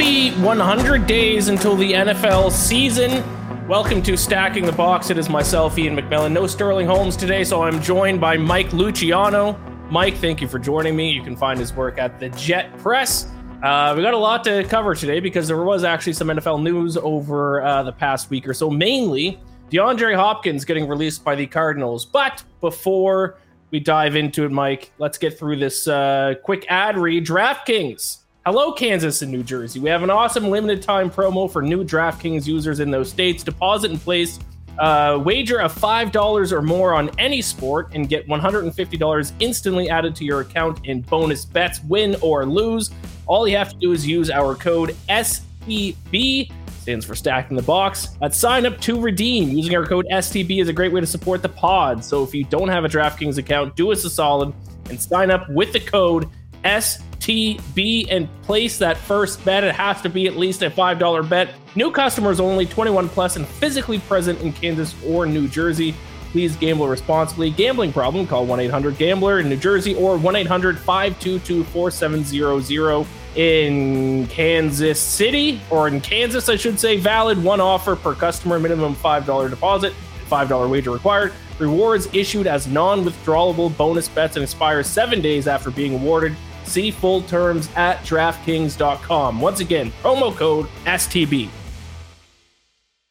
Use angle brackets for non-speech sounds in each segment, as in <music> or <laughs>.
Happy 100 days until the NFL season. Welcome to Stacking the Box. It is myself, Iain MacMillan. No Sterling Holmes today, so I'm joined by Mike Luciano. Mike, thank you for joining me. You can find his work at the Jet Press. Uh, we got a lot to cover today because there was actually some NFL news over uh, the past week or so, mainly DeAndre Hopkins getting released by the Cardinals. But before we dive into it, Mike, let's get through this uh, quick ad read. DraftKings Hello, Kansas and New Jersey. We have an awesome limited time promo for new DraftKings users in those states. Deposit and place uh, wager of $5 or more on any sport and get $150 instantly added to your account in bonus bets, win or lose. All you have to do is use our code STB, stands for Stacking the Box, at sign up to redeem. Using our code STB is a great way to support the pod. So if you don't have a DraftKings account, do us a solid and sign up with the code STB and place that first bet. It has to be at least a $5 bet. New customers only, 21 plus and physically present in Kansas or New Jersey. Please gamble responsibly. Gambling problem, call 1 800 Gambler in New Jersey or 1 800 522 4700 in Kansas City or in Kansas, I should say. Valid one offer per customer, minimum $5 deposit, $5 wager required. Rewards issued as non withdrawable bonus bets and expire seven days after being awarded. See full terms at DraftKings.com. Once again, promo code STB.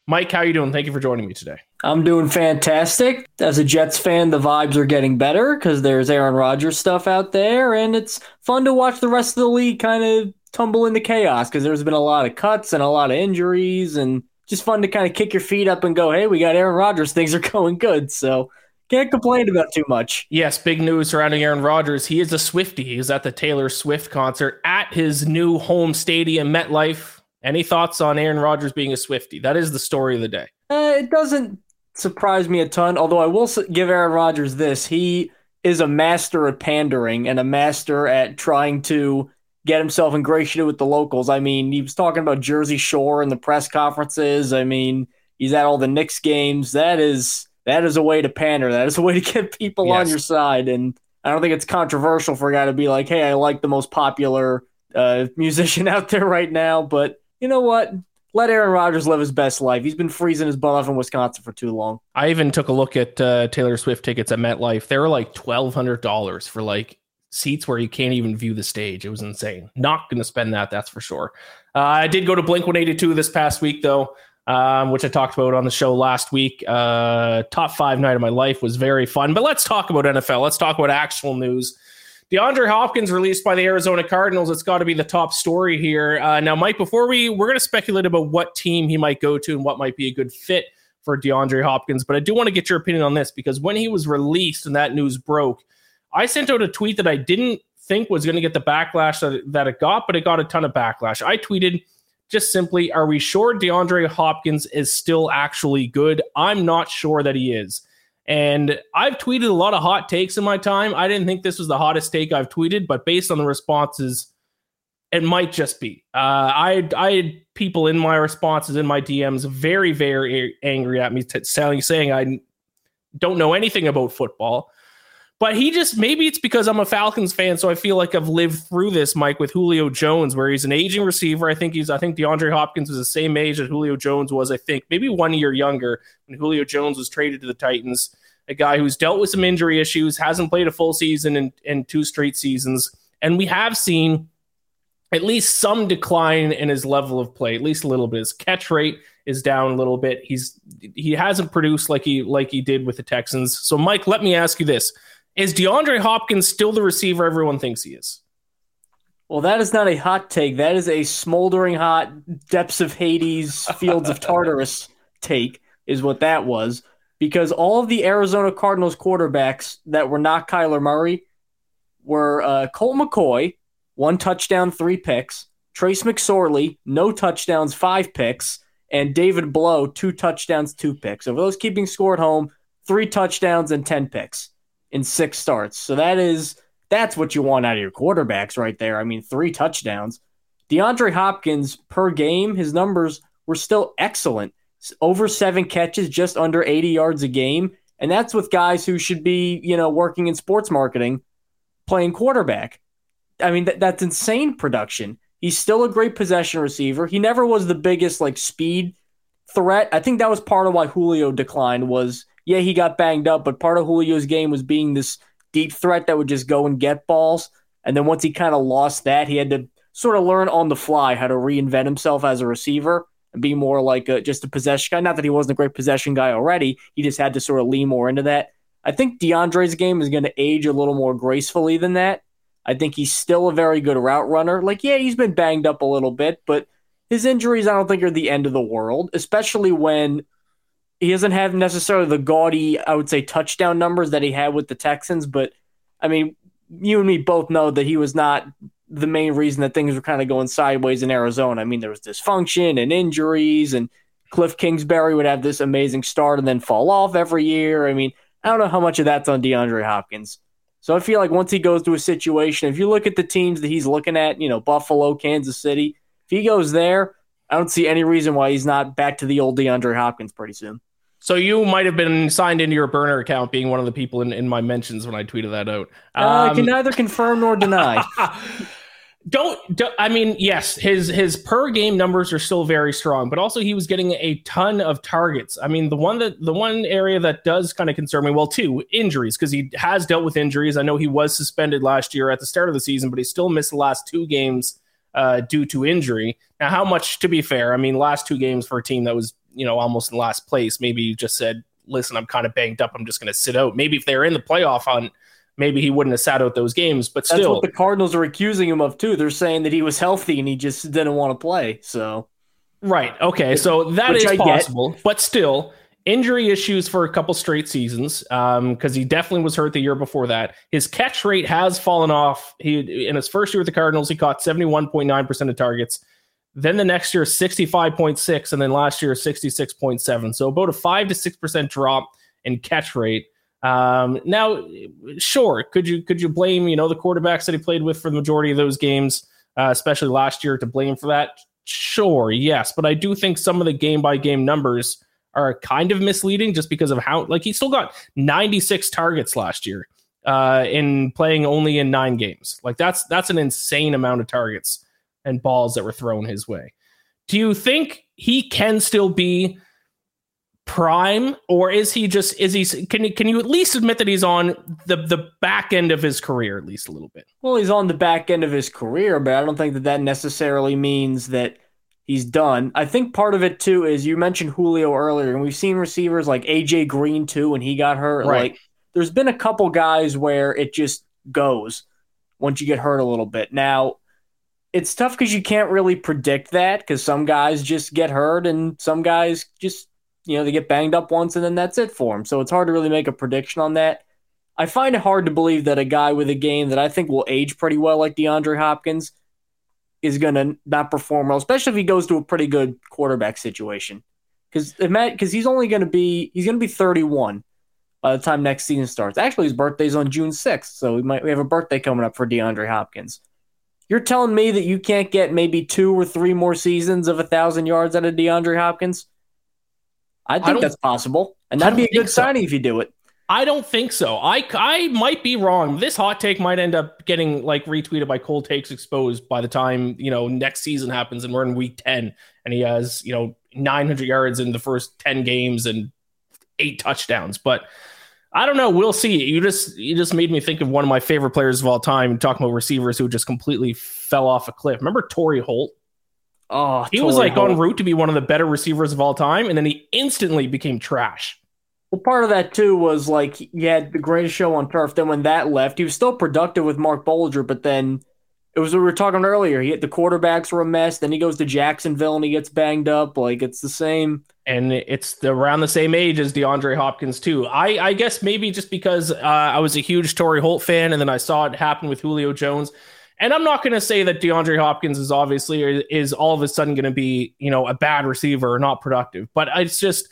Mike, how you doing? Thank you for joining me today. I'm doing fantastic. As a Jets fan, the vibes are getting better because there's Aaron Rodgers stuff out there, and it's fun to watch the rest of the league kind of tumble into chaos because there's been a lot of cuts and a lot of injuries, and just fun to kind of kick your feet up and go, hey, we got Aaron Rodgers. Things are <laughs> going good. So can't complain about too much. Yes, big news surrounding Aaron Rodgers. He is a Swifty. He's at the Taylor Swift concert at his new home stadium, MetLife. Any thoughts on Aaron Rodgers being a Swifty? That is the story of the day. Uh, it doesn't surprise me a ton, although I will give Aaron Rodgers this. He is a master at pandering and a master at trying to get himself ingratiated with the locals. I mean, he was talking about Jersey Shore in the press conferences. I mean, he's at all the Knicks games. That is that is a way to pander. That is a way to get people yes. on your side. And I don't think it's controversial for a guy to be like, "Hey, I like the most popular uh, musician <laughs> out there right now." But you know what? Let Aaron Rodgers live his best life. He's been freezing his butt off in Wisconsin for too long. I even took a look at uh, Taylor Swift tickets at MetLife. They were like twelve hundred dollars for like seats where you can't even view the stage. It was insane. Not going to spend that, that's for sure. Uh, I did go to Blink 182 this past week, though, um, which I talked about on the show last week. Uh, top five night of my life was very fun. But let's talk about NFL. Let's talk about actual news. DeAndre Hopkins released by the Arizona Cardinals. It's got to be the top story here. Uh, now, Mike, before we we're going to speculate about what team he might go to and what might be a good fit for DeAndre Hopkins, but I do want to get your opinion on this because when he was released and that news broke, I sent out a tweet that I didn't think was going to get the backlash that, that it got, but it got a ton of backlash. I tweeted just simply, Are we sure DeAndre Hopkins is still actually good? I'm not sure that he is. And I've tweeted a lot of hot takes in my time. I didn't think this was the hottest take I've tweeted, but based on the responses, it might just be. Uh, I I had people in my responses in my DMs very very angry at me, t- saying saying I don't know anything about football. But he just maybe it's because I'm a Falcons fan, so I feel like I've lived through this, Mike, with Julio Jones, where he's an aging receiver. I think he's I think DeAndre Hopkins was the same age that Julio Jones was, I think, maybe one year younger when Julio Jones was traded to the Titans. A guy who's dealt with some injury issues, hasn't played a full season in, in two straight seasons. And we have seen at least some decline in his level of play, at least a little bit. His catch rate is down a little bit. He's he hasn't produced like he like he did with the Texans. So Mike, let me ask you this. Is DeAndre Hopkins still the receiver everyone thinks he is? Well, that is not a hot take. That is a smoldering hot depths of Hades, fields of <laughs> Tartarus take, is what that was. Because all of the Arizona Cardinals quarterbacks that were not Kyler Murray were uh, Colt McCoy, one touchdown, three picks, Trace McSorley, no touchdowns, five picks, and David Blough, two touchdowns, two picks. So those keeping score at home, three touchdowns and 10 picks in six starts. So that is that's what you want out of your quarterbacks right there. I mean, three touchdowns. DeAndre Hopkins per game, his numbers were still excellent. Over seven catches, just under 80 yards a game. And that's with guys who should be, you know, working in sports marketing, playing quarterback. I mean, th- that's insane production. He's still a great possession receiver. He never was the biggest like speed threat. I think that was part of why Julio declined was yeah, he got banged up, but part of Julio's game was being this deep threat that would just go and get balls. And then once he kind of lost that, he had to sort of learn on the fly how to reinvent himself as a receiver and be more like a, just a possession guy. Not that he wasn't a great possession guy already, he just had to sort of lean more into that. I think DeAndre's game is going to age a little more gracefully than that. I think he's still a very good route runner. Like, yeah, he's been banged up a little bit, but his injuries I don't think are the end of the world, especially when he doesn't have necessarily the gaudy, I would say, touchdown numbers that he had with the Texans. But I mean, you and me both know that he was not the main reason that things were kind of going sideways in Arizona. I mean, there was dysfunction and injuries, and Cliff Kingsbury would have this amazing start and then fall off every year. I mean, I don't know how much of that's on DeAndre Hopkins. So I feel like once he goes to a situation, if you look at the teams that he's looking at, you know, Buffalo, Kansas City, if he goes there, I don't see any reason why he's not back to the old DeAndre Hopkins pretty soon. So you might have been signed into your burner account, being one of the people in, in my mentions when I tweeted that out. Um, uh, I can neither confirm nor deny. <laughs> don't, don't, I mean yes his his per game numbers are still very strong but also he was getting a ton of targets i mean the one that the one area that does kind of concern me well two injuries because he has dealt with injuries i know he was suspended last year at the start of the season but he still missed the last two games uh, due to injury now how much to be fair i mean last two games for a team that was you know, almost in last place, maybe you just said, listen, I'm kind of banged up. I'm just going to sit out. Maybe if they're in the playoff hunt, maybe he wouldn't have sat out those games. But still, that's what the Cardinals are accusing him of too. They're saying that he was healthy and he just didn't want to play. So, right, okay, so that Which is I possible, get. but still. Injury issues for a couple straight seasons because um, he definitely was hurt the year before that. His catch rate has fallen off. He in his first year with the Cardinals, he caught seventy one point nine percent of targets. Then the next year, 65.6, and then last year, 66.7. So about a 5 to 6% drop in catch rate. Um, now, sure, could you could you blame you know the quarterbacks that he played with for the majority of those games, uh, especially last year, to blame for that? Sure, yes, but I do think some of the game by game numbers are kind of misleading just because of how like he still got 96 targets last year uh, in playing only in nine games. Like that's that's an insane amount of targets and balls that were thrown his way. Do you think he can still be prime or is he just is he can can you at least admit that he's on the the back end of his career at least a little bit well he's on the back end of his career but i don't think that that necessarily means that he's done i think part of it too is you mentioned julio earlier and we've seen receivers like aj green too when he got hurt right. like there's been a couple guys where it just goes once you get hurt a little bit now it's tough because you can't really predict that because some guys just get hurt and some guys just you know they get banged up once and then that's it for them. So it's hard to really make a prediction on that. I find it hard to believe that a guy with a game that I think will age pretty well, like DeAndre Hopkins, is going to not perform well, especially if he goes to a pretty good quarterback situation. Because because he's only going to be he's going to be 31 by the time next season starts. Actually, his birthday's on June 6th, so we might we have a birthday coming up for DeAndre Hopkins. You're telling me that you can't get maybe two or three more seasons of a thousand yards out of DeAndre Hopkins? I think I that's possible, and that'd be a good so. signing if you do it. I don't think so. I, I might be wrong. This hot take might end up getting like retweeted by Cold Takes Exposed by the time you know next season happens and we're in week ten and he has you know 900 yards in the first 10 games and eight touchdowns. But I don't know. We'll see. You just you just made me think of one of my favorite players of all time. Talking about receivers who just completely fell off a cliff. Remember Torry Holt? Oh, he was like Holt. en route to be one of the better receivers of all time, and then he instantly became trash. Well, part of that too was like he had the greatest show on turf. Then when that left, he was still productive with Marc Bulger, but then it was we were talking earlier. He the quarterbacks were a mess. Then he goes to Jacksonville and he gets banged up. Like it's the same. and it's around the same age as DeAndre Hopkins too. I, I guess maybe just because uh, I was a huge Torry Holt fan, and then I saw it happen with Julio Jones. And I'm not going to say that DeAndre Hopkins is obviously is all of a sudden going to be you know a bad receiver or not productive, but it's just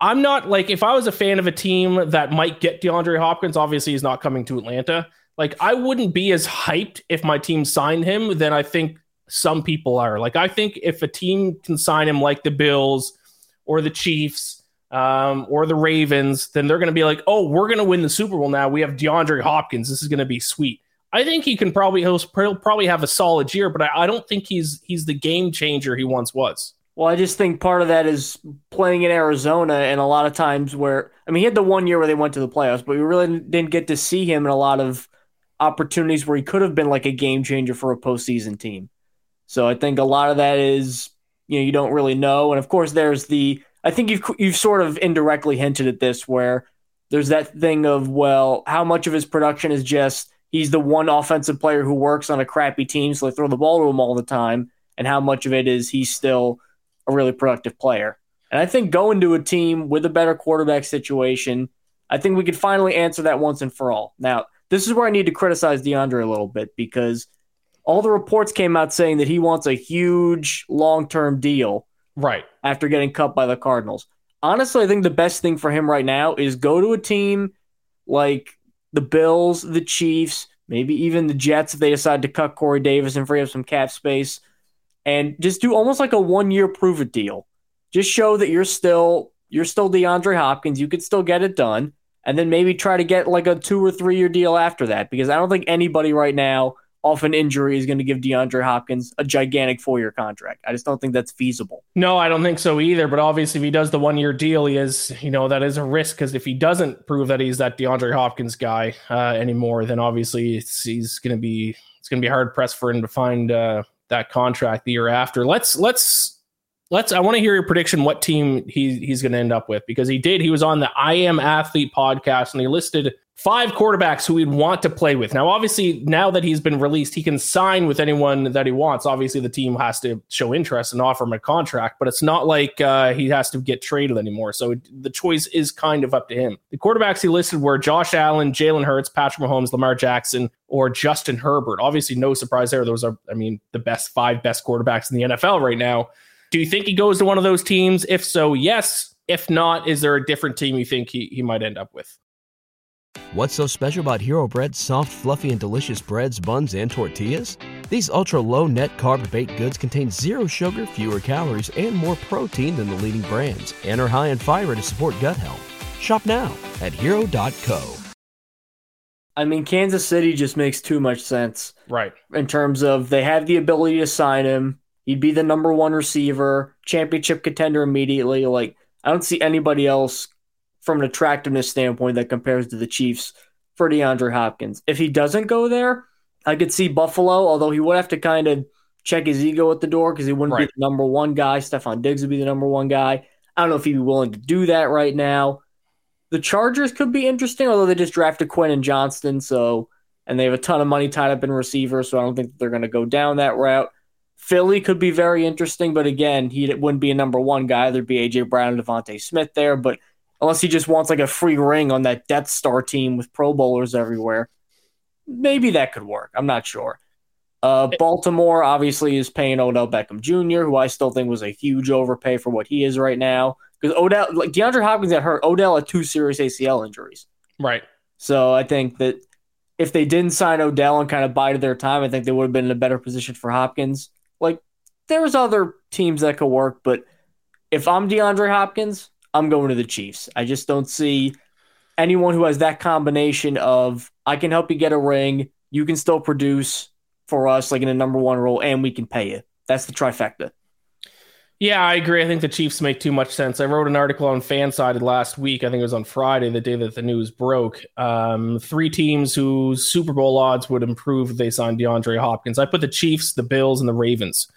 I'm not like if I was a fan of a team that might get DeAndre Hopkins, obviously he's not coming to Atlanta. Like I wouldn't be as hyped if my team signed him than I think some people are. Like I think if a team can sign him like the Bills or the Chiefs um, or the Ravens, then they're going to be like, oh, we're going to win the Super Bowl now. We have DeAndre Hopkins. This is going to be sweet. I think he can probably he'll, probably have a solid year, but I, I don't think he's he's the game changer he once was. Well, I just think part of that is playing in Arizona, and a lot of times where I mean, he had the one year where they went to the playoffs, but we really didn't get to see him in a lot of opportunities where he could have been like a game changer for a postseason team. So I think a lot of that is you know you don't really know, and of course there's the I think you've you've sort of indirectly hinted at this where there's that thing of well, how much of his production is just he's the one offensive player who works on a crappy team, so they throw the ball to him all the time, and how much of it is he's still a really productive player. And I think going to a team with a better quarterback situation, I think we could finally answer that once and for all. Now, this is where I need to criticize DeAndre a little bit because all the reports came out saying that he wants a huge long term deal Right. after getting cut by the Cardinals. Honestly, I think the best thing for him right now is go to a team like the Bills, the Chiefs, maybe even the Jets if they decide to cut Corey Davis and free up some cap space, and just do almost like a one year prove it deal. Just show that you're still you're still DeAndre Hopkins. You could still get it done, and then maybe try to get like a two or three year deal after that. Because I don't think anybody right now off an injury is going to give DeAndre Hopkins a gigantic four year contract. I just don't think that's feasible. No, I don't think so either. But obviously, if he does the one year deal, he is, you know, that is a risk because if he doesn't prove that he's that DeAndre Hopkins guy uh, anymore, then obviously he's going to be it's going to be hard pressed for him to find uh, that contract the year after. Let's let's let's. I want to hear your prediction. What team he he's going to end up with because he did. He was on the I Am Athlete podcast and he listed five quarterbacks who he'd want to play with. Now, obviously, now that he's been released, he can sign with anyone that he wants. Obviously, the team has to show interest and offer him a contract, but it's not like uh, he has to get traded anymore. So it, the choice is kind of up to him. The quarterbacks he listed were Josh Allen, Jalen Hurts, Patrick Mahomes, Lamar Jackson, or Justin Herbert. Obviously, no surprise there. Those are, I mean, the best five best quarterbacks in the NFL right now. Do you think he goes to one of those teams? If so, yes. If not, is there a different team you think he, he might end up with? What's so special about Hero Bread's soft, fluffy, and delicious breads, buns, and tortillas? These ultra low net carb baked goods contain zero sugar, fewer calories, and more protein than the leading brands, and are high in fiber to support gut health. Shop now at hero.co. I mean, Kansas City just makes too much sense Right. in terms of they have the ability to sign him. He'd be the number one receiver, championship contender immediately. Like, I don't see anybody else from an attractiveness standpoint that compares to the Chiefs for DeAndre Hopkins. If he doesn't go there, I could see Buffalo, although he would have to kind of check his ego at the door because he wouldn't Right. be the number one guy. Stefon Diggs would be the number one guy. I don't know if he'd be willing to do that right now. The Chargers could be interesting, although they just drafted Quentin Johnston, so and they have a ton of money tied up in receivers, so I don't think they're going to go down that route. Philly could be very interesting, but again, he wouldn't be a number one guy. There'd be AJ Brown and DeVonta Smith there, but unless he just wants like a free ring on that Death Star team with Pro Bowlers everywhere, maybe that could work. I'm not sure. Uh, Baltimore obviously is paying Odell Beckham Jr., who I still think was a huge overpay for what he is right now. Because Odell, like DeAndre Hopkins got hurt, Odell had two serious ACL injuries. Right. So I think that if they didn't sign Odell and kind of bided their time, I think they would have been in a better position for Hopkins. Like there's other teams that could work, but if I'm DeAndre Hopkins, I'm going to the Chiefs. I just don't see anyone who has that combination of I can help you get a ring, you can still produce for us like in a number one role, and we can pay you. That's the trifecta. Yeah, I agree. I think the Chiefs make too much sense. I wrote an article on Fansided last week. I think it was on Friday, the day that the news broke. Um, three teams whose Super Bowl odds would improve if they signed DeAndre Hopkins. I put the Chiefs, the Bills, and the Ravens.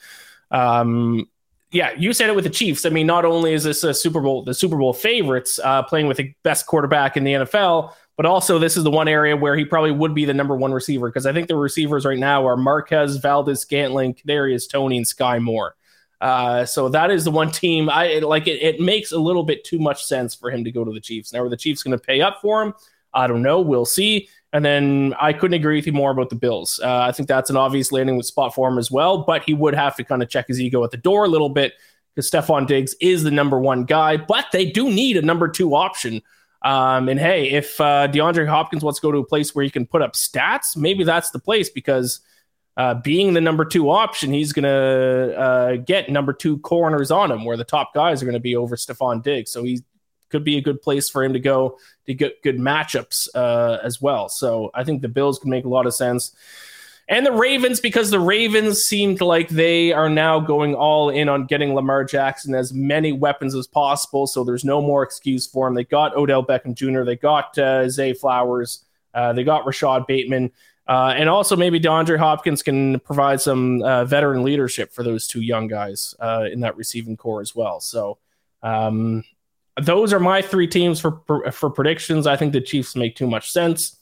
Um, yeah, you said it with the Chiefs. I mean, not only is this a Super Bowl, the Super Bowl favorites uh, playing with the best quarterback in the NFL, but also this is the one area where he probably would be the number one receiver because I think the receivers right now are Marquez, Valdes, Scantling, Darius, Toney, and Sky Moore. Uh, so that is the one team I like. It, it, makes a little bit too much sense for him to go to the Chiefs. Now, are the Chiefs going to pay up for him? I don't know. We'll see. And then I couldn't agree with you more about the Bills. Uh, I think that's an obvious landing with spot for him as well, but he would have to kind of check his ego at the door a little bit because Stefon Diggs is the number one guy, but they do need a number two option. Um, and hey, if uh, DeAndre Hopkins wants to go to a place where he can put up stats, maybe that's the place because – uh, being the number two option, he's going to uh, get number two corners on him, where the top guys are going to be over Stefon Diggs. So he could be a good place for him to go to get good matchups uh, as well. So I think the Bills can make a lot of sense. And the Ravens, because the Ravens seemed like they are now going all in on getting Lamar Jackson as many weapons as possible. So there's no more excuse for him. They got Odell Beckham Jr., they got uh, Zay Flowers, uh, they got Rashod Bateman. Uh, and also, maybe DeAndre Hopkins can provide some uh, veteran leadership for those two young guys uh, in that receiving corps as well. So, um, those are my three teams for for predictions. I think the Chiefs make too much sense,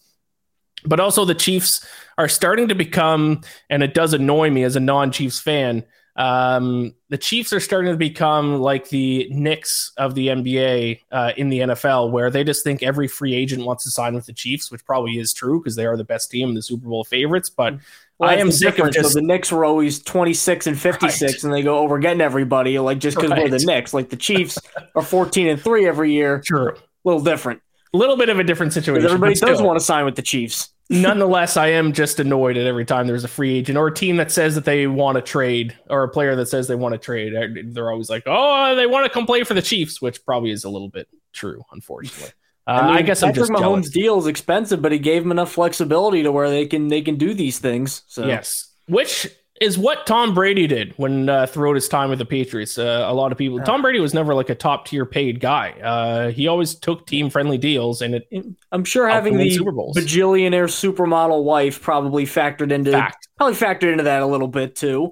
but also the Chiefs are starting to become, and it does annoy me as a non-Chiefs fan. Um, the Chiefs are starting to become like the Knicks of the NBA uh, in the NFL, where they just think every free agent wants to sign with the Chiefs, which probably is true because they are the best team, the Super Bowl favorites. But well, I am sick of just so the Knicks were always twenty six and fifty six, <laughs> right. and they go, "Oh, we're getting everybody." Like just because right. we're the Knicks, like the Chiefs are fourteen and three every year. True, a little different. A little bit of a different situation. Everybody does want to sign with the Chiefs nonetheless, I am just annoyed at every time there's a free agent or a team that says that they want to trade or a player that says they want to trade. They're always like, oh, they want to come play for the Chiefs, which probably is a little bit true, unfortunately. Uh, I, mean, I guess Patrick I'm just Mahomes' jealous. deal is expensive, but he gave them enough flexibility to where they can they can do these things. So yes, which is what Tom Brady did when uh, throughout his time with the Patriots. Uh, a lot of people, Tom Brady was never like a top tier paid guy. Uh, he always took team friendly deals, and it. I'm sure having the Super Bowls. bajillionaire supermodel wife probably factored into Fact. probably factored into that a little bit too.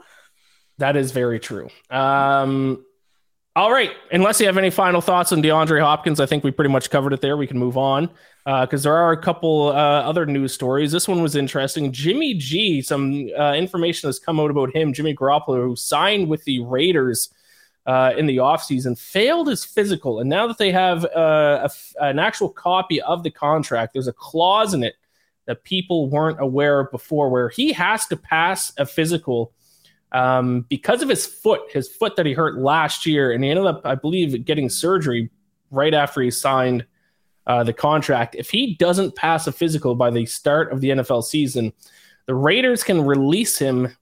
That is very true. Um, all right. Unless you have any final thoughts on DeAndre Hopkins, I think we pretty much covered it there. We can move on because uh, there are a couple uh, other news stories. This one was interesting. Jimmy G, some uh, information has come out about him, Jimmy Garoppolo, who signed with the Raiders uh, in the offseason, failed his physical. And now that they have uh, an actual copy of the contract, there's a clause in it that people weren't aware of before where he has to pass a physical um, because of his foot, his foot that he hurt last year, and he ended up, I believe, getting surgery right after he signed uh, the contract. If he doesn't pass a physical by the start of the NFL season, the Raiders can release him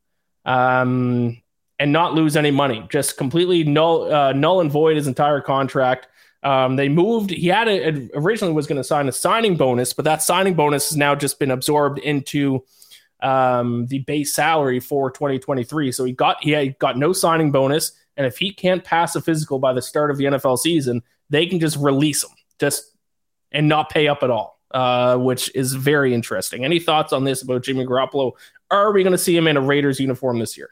um, and not lose any money. Just completely null, uh, null and void his entire contract. Um, they moved. He had a, originally was going to sign a signing bonus, but that signing bonus has now just been absorbed into um, the base salary for 2023. So he got he got no signing bonus, and if he can't pass a physical by the start of the NFL season, they can just release him, just and not pay up at all, uh, which is very interesting. Any thoughts on this about Jimmy Garoppolo? Are we going to see him in a Raiders uniform this year?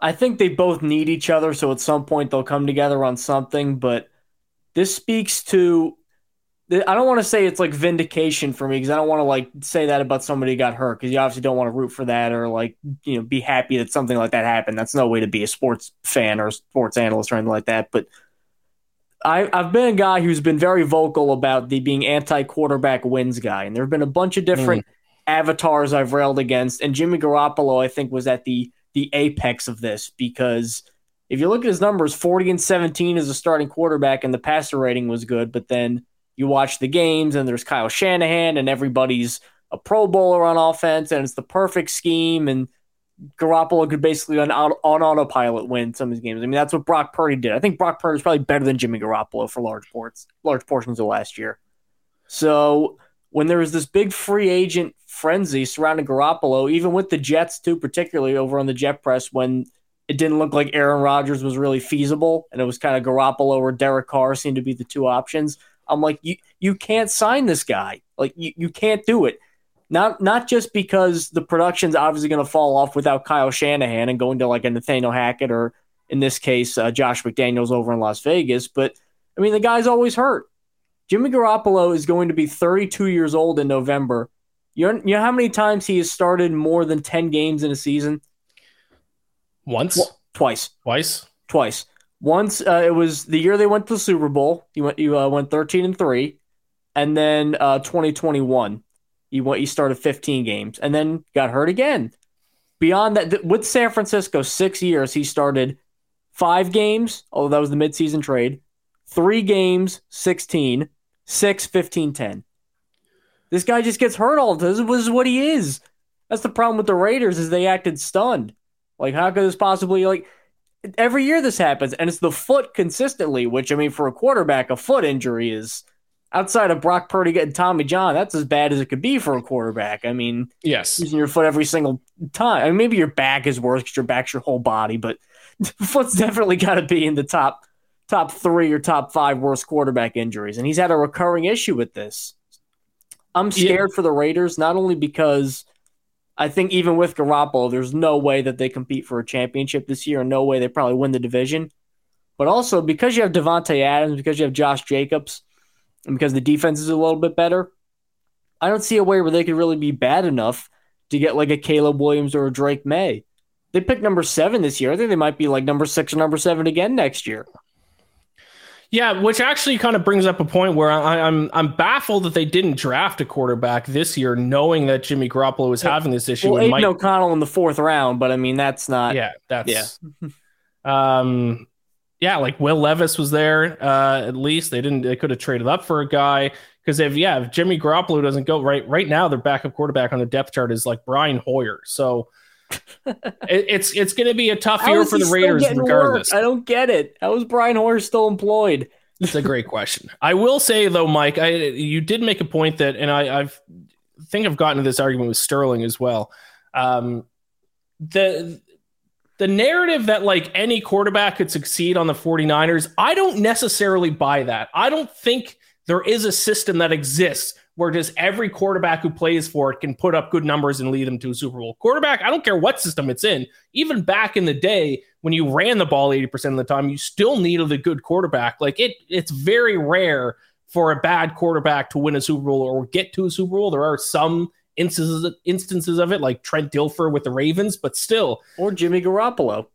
I think they both need each other, so at some point they'll come together on something. But this speaks to I don't want to say it's like vindication for me because I don't want to like say that about somebody who got hurt because you obviously don't want to root for that or like you know be happy that something like that happened. That's no way to be a sports fan or sports analyst or anything like that. But I, I've been a guy who's been very vocal about the being anti-quarterback wins guy, and there have been a bunch of different mm. avatars I've railed against, and Jimmy Garoppolo I think was at the the apex of this because if you look at his numbers, forty and seventeen as a starting quarterback, and the passer rating was good, but then you watch the games and there's Kyle Shanahan and everybody's a Pro Bowler on offense and it's the perfect scheme and Garoppolo could basically on, on autopilot win some of these games. I mean, that's what Brock Purdy did. I think Brock Purdy is probably better than Jimmy Garoppolo for large ports, large portions of last year. So when there was this big free agent frenzy surrounding Garoppolo, even with the Jets too, particularly over on the Jet Press, when it didn't look like Aaron Rodgers was really feasible, and it was kind of Garoppolo or Derek Carr seemed to be the two options. I'm like, you you can't sign this guy. Like you, you can't do it. Not not just because the production's obviously going to fall off without Kyle Shanahan and going to like a Nathaniel Hackett or in this case uh, Josh McDaniels over in Las Vegas, but I mean the guy's always hurt. Jimmy Garoppolo is going to be 32 years old in November. You know, you know how many times he has started more than 10 games in a season? Once, well, twice, twice, twice. Once uh, it was the year they went to the Super Bowl. You went you uh, went 13 and three, and then uh, 2021 he went he started 15 games and then got hurt again. Beyond that, th- with San Francisco, six years he started five games, although that was the midseason trade, three games, 16, six, 15, 10. This guy just gets hurt all the time. This is what he is. That's the problem with the Raiders is they acted stunned. Like, how could this possibly like every year this happens, and it's the foot consistently, which I mean, for a quarterback, a foot injury is outside of Brock Purdy getting Tommy John, that's as bad as it could be for a quarterback. I mean, yes, using your foot every single time. I mean, maybe your back is worse because your back's your whole body, but <laughs> foot's definitely got to be in the top top three or top five worst quarterback injuries, and he's had a recurring issue with this. I'm scared yeah. for the Raiders, not only because I think even with Garoppolo, there's no way that they compete for a championship this year, and no way they probably win the division. But also because you have Davante Adams, because you have Josh Jacobs, and because the defense is a little bit better, I don't see a way where they could really be bad enough to get like a Caleb Williams or a Drake Maye. They picked number seven this year. I think they might be like number six or number seven again next year. Yeah, which actually kind of brings up a point where I, am I'm, I'm baffled that they didn't draft a quarterback this year, knowing that Jimmy Garoppolo was having this issue. Well, Aidan might... O'Connell in the fourth round, but I mean that's not. Yeah, that's. Yeah. <laughs> um, yeah, like Will Levis was there. Uh, at least they didn't. They could have traded up for a guy because if yeah, if Jimmy Garoppolo doesn't go right right now, their backup quarterback on the depth chart is like Brian Hoyer. So. <laughs> it, it's it's going to be a tough How year for the Raiders regardless. Work? I don't get it. How is Brian Hoyer still employed? It's a great question. I will say though, Mike, I you did make a point that, and I I've think I've gotten to this argument with Sterling as well. Um, the the narrative that like any quarterback could succeed on the 49ers, I don't necessarily buy that. I don't think there is a system that exists where just every quarterback who plays for it can put up good numbers and lead them to a Super Bowl. Quarterback, I don't care what system it's in. Even back in the day when you ran the ball 80% of the time, you still needed a good quarterback. Like it it's very rare for a bad quarterback to win a Super Bowl or get to a Super Bowl. There are some instances instances of it, like Trent Dilfer with the Ravens, but still. Or Jimmy Garoppolo.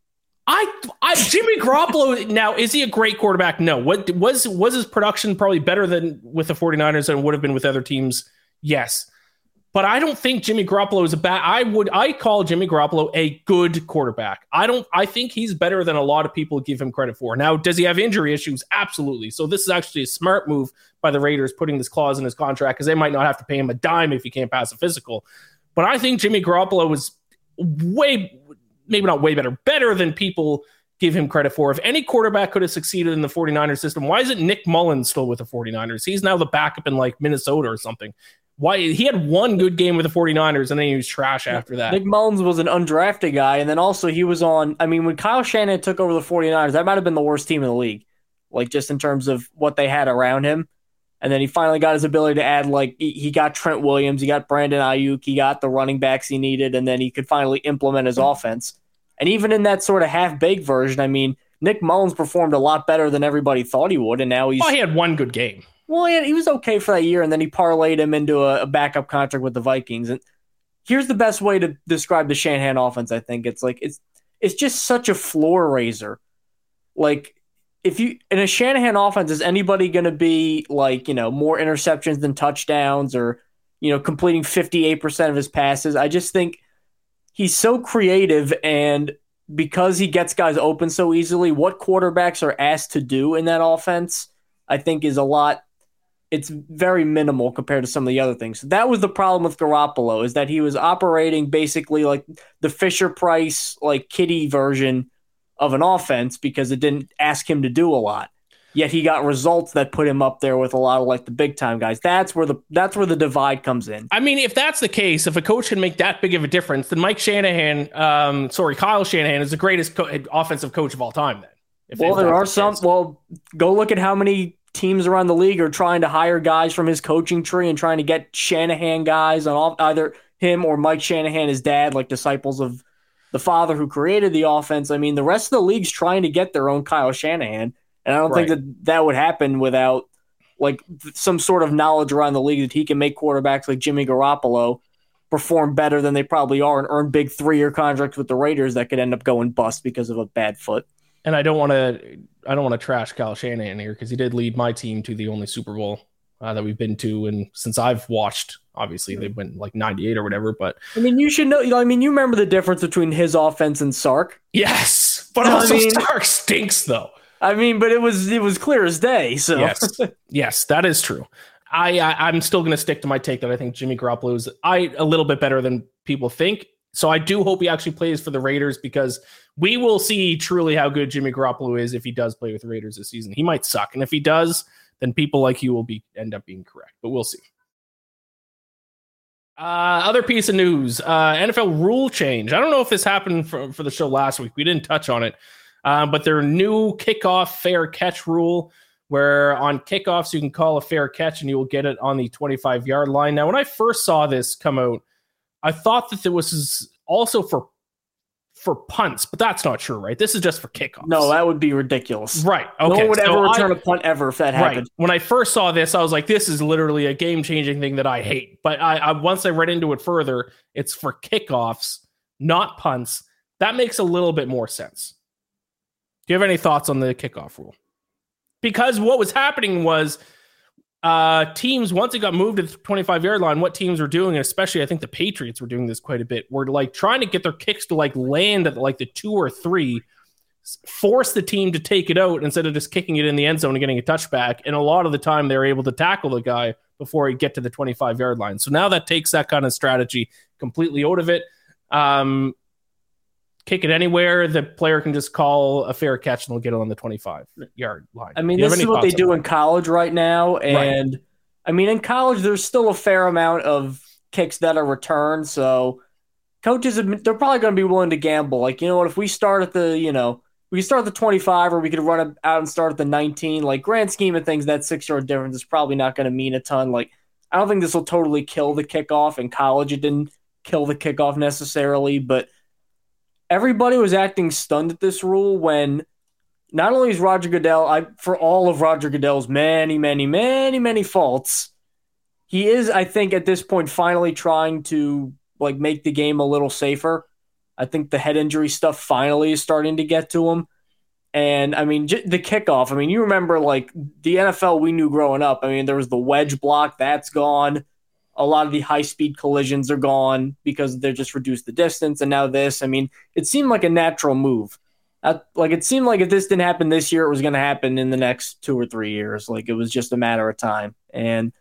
I, I Jimmy Garoppolo now is he a great quarterback? No. What was was his production probably better than with the 49ers than would have been with other teams? Yes. But I don't think Jimmy Garoppolo is a bad I would I call Jimmy Garoppolo a good quarterback. I don't I think he's better than a lot of people give him credit for. Now, does he have injury issues? Absolutely. So this is actually a smart move by the Raiders putting this clause in his contract because they might not have to pay him a dime if he can't pass a physical. But I think Jimmy Garoppolo was way maybe not way better, better than people give him credit for. If any quarterback could have succeeded in the 49ers system, why isn't Nick Mullens still with the 49ers? He's now the backup in like Minnesota or something. Why he had one good game with the 49ers and then he was trash after that. Nick Mullens was an undrafted guy, and then also he was on. I mean, when Kyle Shanahan took over the 49ers, that might have been the worst team in the league, like just in terms of what they had around him. And then he finally got his ability to add, like, he got Trent Williams, he got Brandon Aiyuk, he got the running backs he needed, and then he could finally implement his offense. And even in that sort of half baked version, I mean, Nick Mullens performed a lot better than everybody thought he would, and now he's. Well, he had one good game. Well, had, he was okay for that year, and then he parlayed him into a, a, backup contract with the Vikings. And here's the best way to describe the Shanahan offense. I think it's like it's it's just such a floor raiser. Like if you in a Shanahan offense, is anybody going to be like you know more interceptions than touchdowns or you know completing fifty eight percent of his passes? I just think he's so creative and because he gets guys open so easily, what quarterbacks are asked to do in that offense, I think is a lot it's very minimal compared to some of the other things. That was the problem with Garoppolo is that he was operating basically like the Fisher Price like kitty version of an offense because it didn't ask him to do a lot. Yet he got results that put him up there with a lot of like the big time guys. That's where the that's where the divide comes in. I mean, if that's the case, if a coach can make that big of a difference, then Mike Shanahan, um, sorry, Kyle Shanahan is the greatest co- offensive coach of all time. Then, if, well, there are some. Well, go look at how many teams around the league are trying to hire guys from his coaching tree and trying to get Shanahan guys on all, either him or Mike Shanahan, his dad, like disciples of the father who created the offense. I mean, the rest of the league's trying to get their own Kyle Shanahan, and I don't right. think that that would happen without like some sort of knowledge around the league that he can make quarterbacks like Jimmy Garoppolo perform better than they probably are and earn big three-year contracts with the Raiders that could end up going bust because of a bad foot. And I don't want to, I don't want to trash Kyle Shanahan here because he did lead my team to the only Super Bowl uh, that we've been to, and since I've watched, obviously they went like '98 or whatever. But I mean, you should know. I mean, you remember the difference between his offense and Sark? Yes, but also I mean, Sark stinks though. I mean, but it was it was clear as day. So yes, yes, that is true. I, I am still going to stick to my take that I think Jimmy Garoppolo is I a little bit better than people think. So I do hope he actually plays for the Raiders because we will see truly how good Jimmy Garoppolo is if he does play with the Raiders this season. He might suck, and if he does, then people like you will be end up being correct. But we'll see. Uh, other piece of news: uh, NFL rule change. I don't know if this happened for, for the show last week. We didn't touch on it, uh, but their new kickoff fair catch rule, where on kickoffs you can call a fair catch and you will get it on the 25 yard line. Now, when I first saw this come out, I thought that there was also for for punts, but that's not true, right? This is just for kickoffs. No, that would be ridiculous. Right. Okay. No one would so ever return I, a punt ever if that happened. Right. When I first saw this, I was like, this is literally a game changing thing that I hate. But I, I once I read into it further, it's for kickoffs, not punts. That makes a little bit more sense. Do you have any thoughts on the kickoff rule? Because what was happening was uh, teams once it got moved to the 25 yard line, what teams were doing, and especially I think the Patriots were doing this quite a bit, were like trying to get their kicks to like land at like the two or three, force the team to take it out instead of just kicking it in the end zone and getting a touchback. And a lot of the time they're able to tackle the guy before he get to the 25 yard line. So now that takes that kind of strategy completely out of it. Um, kick it anywhere, the player can just call a fair catch and they'll get it on the 25 yard line. I mean, this is what they do in college right now. And right. I mean, in college, there's still a fair amount of kicks that are returned. So coaches, they're probably going to be willing to gamble. Like, you know what, if we start at the, you know, we start at the 25 or we could run out and start at the 19, like grand scheme of things, that six yard difference is probably not going to mean a ton. Like, I don't think this will totally kill the kickoff. In college, it didn't kill the kickoff necessarily, but – everybody was acting stunned at this rule when not only is Roger Goodell, I for all of Roger Goodell's many, many, many, many faults, he is, I think, at this point finally trying to like make the game a little safer. I think the head injury stuff finally is starting to get to him. And I mean, j- the kickoff. I mean, you remember like the NFL we knew growing up. I mean, there was the wedge block that's gone a lot of the high speed collisions are gone because they're just reduced the distance. And now this, I mean, it seemed like a natural move. Uh, like it seemed like if this didn't happen this year, it was going to happen in the next two or three years. Like it was just a matter of time. And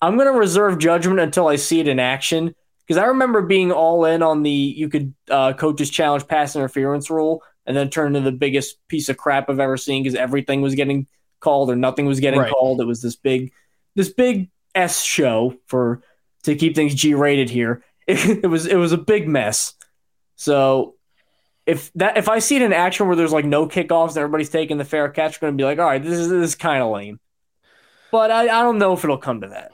I'm going to reserve judgment until I see it in action because I remember being all in on the you could uh, coaches challenge pass interference rule and then turn into the biggest piece of crap I've ever seen because everything was getting called or nothing was getting right. called. It was this big, this big S show for to keep things G rated here. It, <laughs> it, was it was a big mess. So if that if I see it in action where there's like no kickoffs and everybody's taking the fair catch, I'm gonna be like, all right, this is this is kind of lame. But I, I don't know if it'll come to that.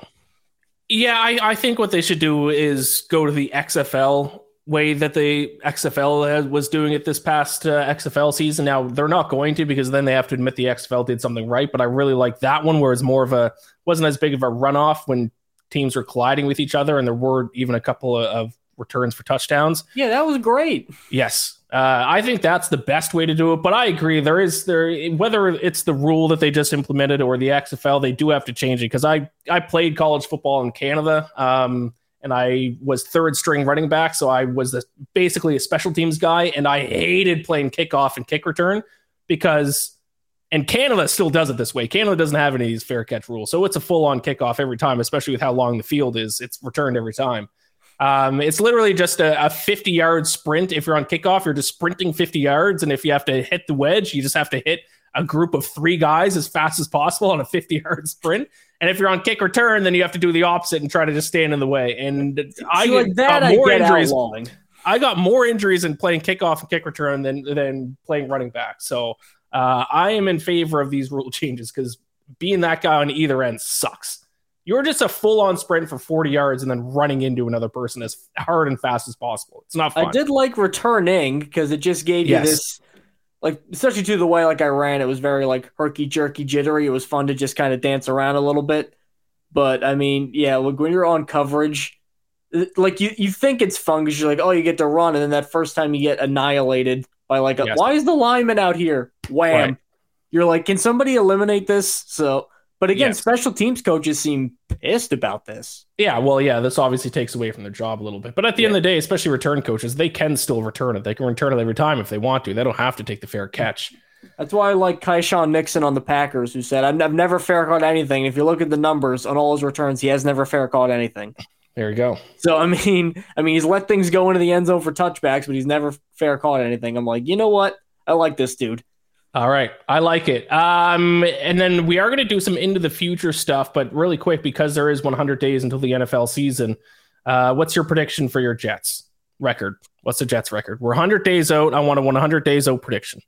Yeah, I, I think what they should do is go to the XFL way that the XFL was doing it this past uh, XFL season. Now they're not going to because then they have to admit the XFL did something right. But I really like that one where it's more of a wasn't as big of a runoff when teams were colliding with each other, and there were even a couple of, of returns for touchdowns. Yeah, that was great. Yes, uh, I think that's the best way to do it. But I agree, there is there whether it's the rule that they just implemented or the XFL, they do have to change it because I I played college football in Canada. Um, and I was third string running back. So I was the, basically a special teams guy, and I hated playing kickoff and kick return because, and Canada still does it this way. Canada doesn't have any of these fair catch rules, so it's a full on kickoff every time, especially with how long the field is. It's returned every time. Um, it's literally just a, a 50 yard sprint. If you're on kickoff, you're just sprinting 50 yards, and if you have to hit the wedge, you just have to hit a group of three guys as fast as possible on a 50 yard sprint. And if you're on kick return, then you have to do the opposite and try to just stand in the way. And I like that. got more get injuries. outlawing. I got more injuries in playing kickoff and kick return than than playing running back. So uh, I am in favor of these rule changes because being that guy on either end sucks. You're just a full on sprint for 40 yards and then running into another person as hard and fast as possible. It's not fun. I did like returning because it just gave you this, like, especially to the way like I ran. It was very like herky jerky jittery. It was fun to just kind of dance around a little bit. But I mean, yeah, like when you're on coverage, uh, like you you think it's fun because you're like, oh, you get to run, and then that first time you get annihilated by like, a, Yes. why is the lineman out here? Wham! Right. You're like, can somebody eliminate this? So, but again, special teams coaches seem pissed about this. Yeah, well, yeah, this obviously takes away from their job a little bit. But at the end of the day, especially return coaches, they can still return it. They can return it every time if they want to. They don't have to take the fair catch. That's why I like Keisean Nixon on the Packers, who said, I've, I've never fair caught anything. If you look at the numbers on all his returns, he has never fair caught anything. There you go. So I mean, I mean, he's let things go into the end zone for touchbacks, but he's never fair caught anything. I'm like, you know what? I like this dude. All right, I like it. Um, and then we are going to do some into the future stuff, but really quick because there is 100 days until the NFL season. Uh, what's your prediction for your Jets record? What's the Jets record? We're 100 days out. I want a 100 days out prediction.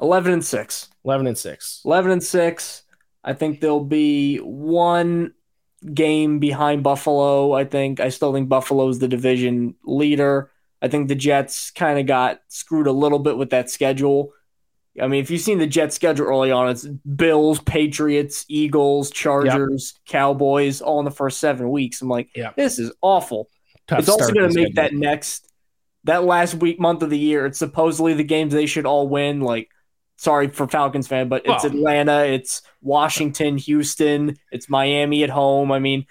Eleven and six. 11 and six. 11 and six. I think there'll be one game behind Buffalo. I think I still think Buffalo's the division leader. I think the Jets kind of got screwed a little bit with that schedule. I mean, if you've seen the Jets schedule early on, it's Bills, Patriots, Eagles, Chargers, Cowboys, all in the first seven weeks. I'm like, Yeah. this is awful. Tough it's also going to make that next, that last week, month of the year. It's supposedly the games they should all win. Like, sorry for Falcons fan, but it's Atlanta, it's Washington, Houston, it's Miami at home. I mean,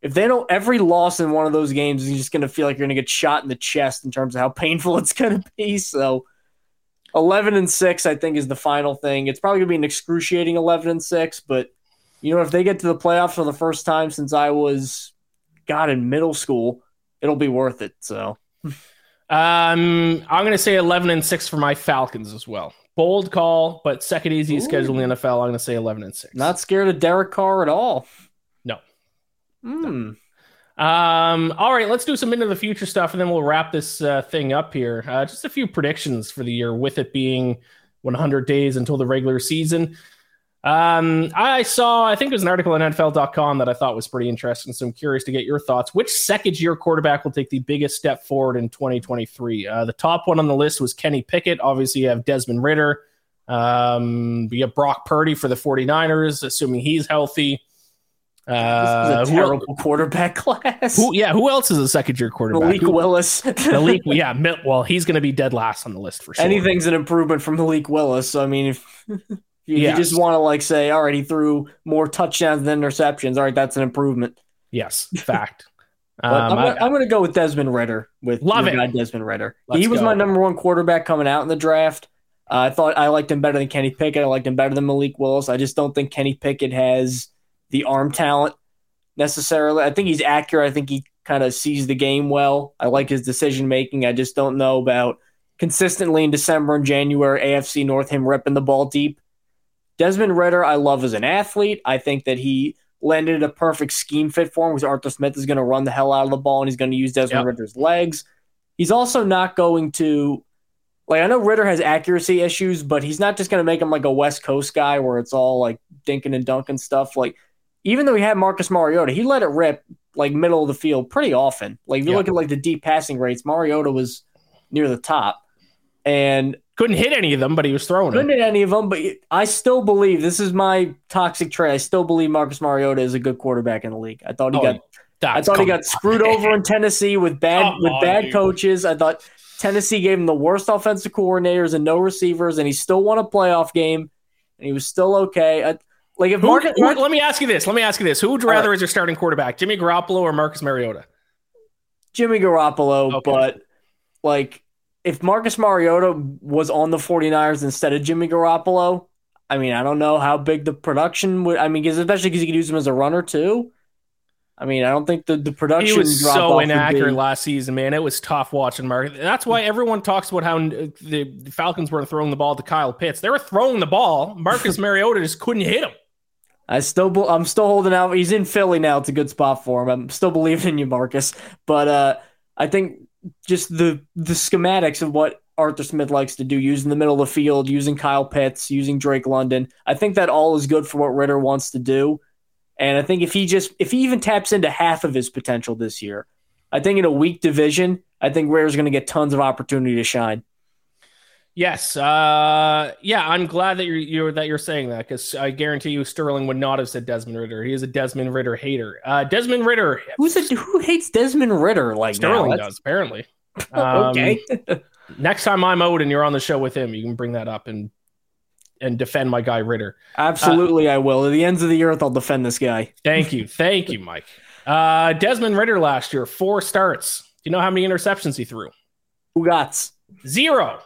if they don't, every loss in one of those games is just going to feel like you're going to get shot in the chest in terms of how painful <laughs> it's going to be. So, 11 and 6, I think, is the final thing. It's probably going to be an excruciating 11 and 6, but, you know, if they get to the playoffs for the first time since I was, God, in middle school, it'll be worth it. So, Um, I'm going to say 11 and 6 for my Falcons as well. Bold call, but second easiest Ooh. schedule in the NFL. I'm going to say 11 and 6. not scared of Derek Carr at all. No. Hmm. Um, all right, let's do some into the future stuff and then we'll wrap this uh, thing up here. Uh, just a few predictions for the year with it being 100 days until the regular season. Um, I saw, I think it was an article on NFL.com that I thought was pretty interesting. So I'm curious to get your thoughts. Which second year quarterback will take the biggest step forward in 2023? Uh, the top one on the list was Kenny Pickett. Obviously, you have Desmond Ridder. Um, you have Brock Purdy for the 49ers, assuming he's healthy. Uh, This is a who- terrible quarterback <laughs> class. who, yeah, who else is a second year quarterback? Malik Who- Willis. Malik, <laughs> yeah, well, he's going to be dead last on the list for sure. Anything's an improvement from Malik Willis. So, I mean, if, <laughs> if Yes. you just want to like say, all right, he threw more touchdowns than interceptions. All right, that's an improvement. Yes, fact. Um, I'm, I- I'm gonna go with Desmond Ridder. With Love it. guy Desmond Ridder. Let's he was go. my number one quarterback coming out in the draft. Uh, I thought I liked him better than Kenny Pickett. I liked him better than Malik Willis. I just don't think Kenny Pickett has the arm talent necessarily. I think he's accurate. I think he kind of sees the game well. I like his decision making. I just don't know about consistently in December and January AFC North him ripping the ball deep. Desmond Ridder, I love as an athlete. I think that he landed a perfect scheme fit for him because Arthur Smith is going to run the hell out of the ball and he's going to use Desmond Yep. Ridder's legs. He's also not going to like I know Ridder has accuracy issues, but he's not just going to make him like a West Coast guy where it's all like dinking and dunking stuff. Like even though he had Marcus Mariota, he let it rip like middle of the field pretty often. Like if you Yeah. look at like the deep passing rates, Mariota was near the top. And couldn't hit any of them, but he was throwing couldn't it. hit any of them, but I still believe this is my toxic trait. I still believe Marcus Mariota is a good quarterback in the league. I thought he Oh, got I thought he got screwed over in Tennessee with bad Come with on, bad dude. coaches. I thought Tennessee gave him the worst offensive coordinators and no receivers, and he still won a playoff game, and he was still okay. I, like if Who, Marcus, who- let me ask you this. Let me ask you this. Who would you rather right. as your starting quarterback, Jimmy Garoppolo or Marcus Mariota? Jimmy Garoppolo, Okay. but like if Marcus Mariota was on the 49ers instead of Jimmy Garoppolo, I mean, I don't know how big the production would I mean, especially because you could use him as a runner too. I mean, I don't think the, the production He was so inaccurate last season, man. It was tough watching Mark. That's why everyone talks about how uh, the Falcons weren't throwing the ball to Kyle Pitts. They were throwing the ball. Marcus <laughs> Mariota just couldn't hit him. I still, be- I'm still holding out. He's in Philly now. It's a good spot for him. I'm still believing in you, Marcus. But uh, I think just the the schematics of what Arthur Smith likes to do, using the middle of the field, using Kyle Pitts, using Drake London. I think that all is good for what Ridder wants to do. And I think if he just if he even taps into half of his potential this year, I think in a weak division, I think Ridder's going to get tons of opportunity to shine. Yes, uh, yeah, I'm glad that you're, you're that you're saying that because I guarantee you Sterling would not have said Desmond Ridder. He is a Desmond Ridder hater. Uh, Desmond Ridder, Who's a, who hates Desmond Ridder like Sterling now? does apparently. <laughs> Okay. Um, next time I'm out and you're on the show with him, you can bring that up and and defend my guy Ridder. Absolutely, I will. At the ends of the earth, I'll defend this guy. <laughs> Thank you, thank you, Mike. Uh, Desmond Ridder last year, four starts. Do you know how many interceptions he threw? Who got? Zero.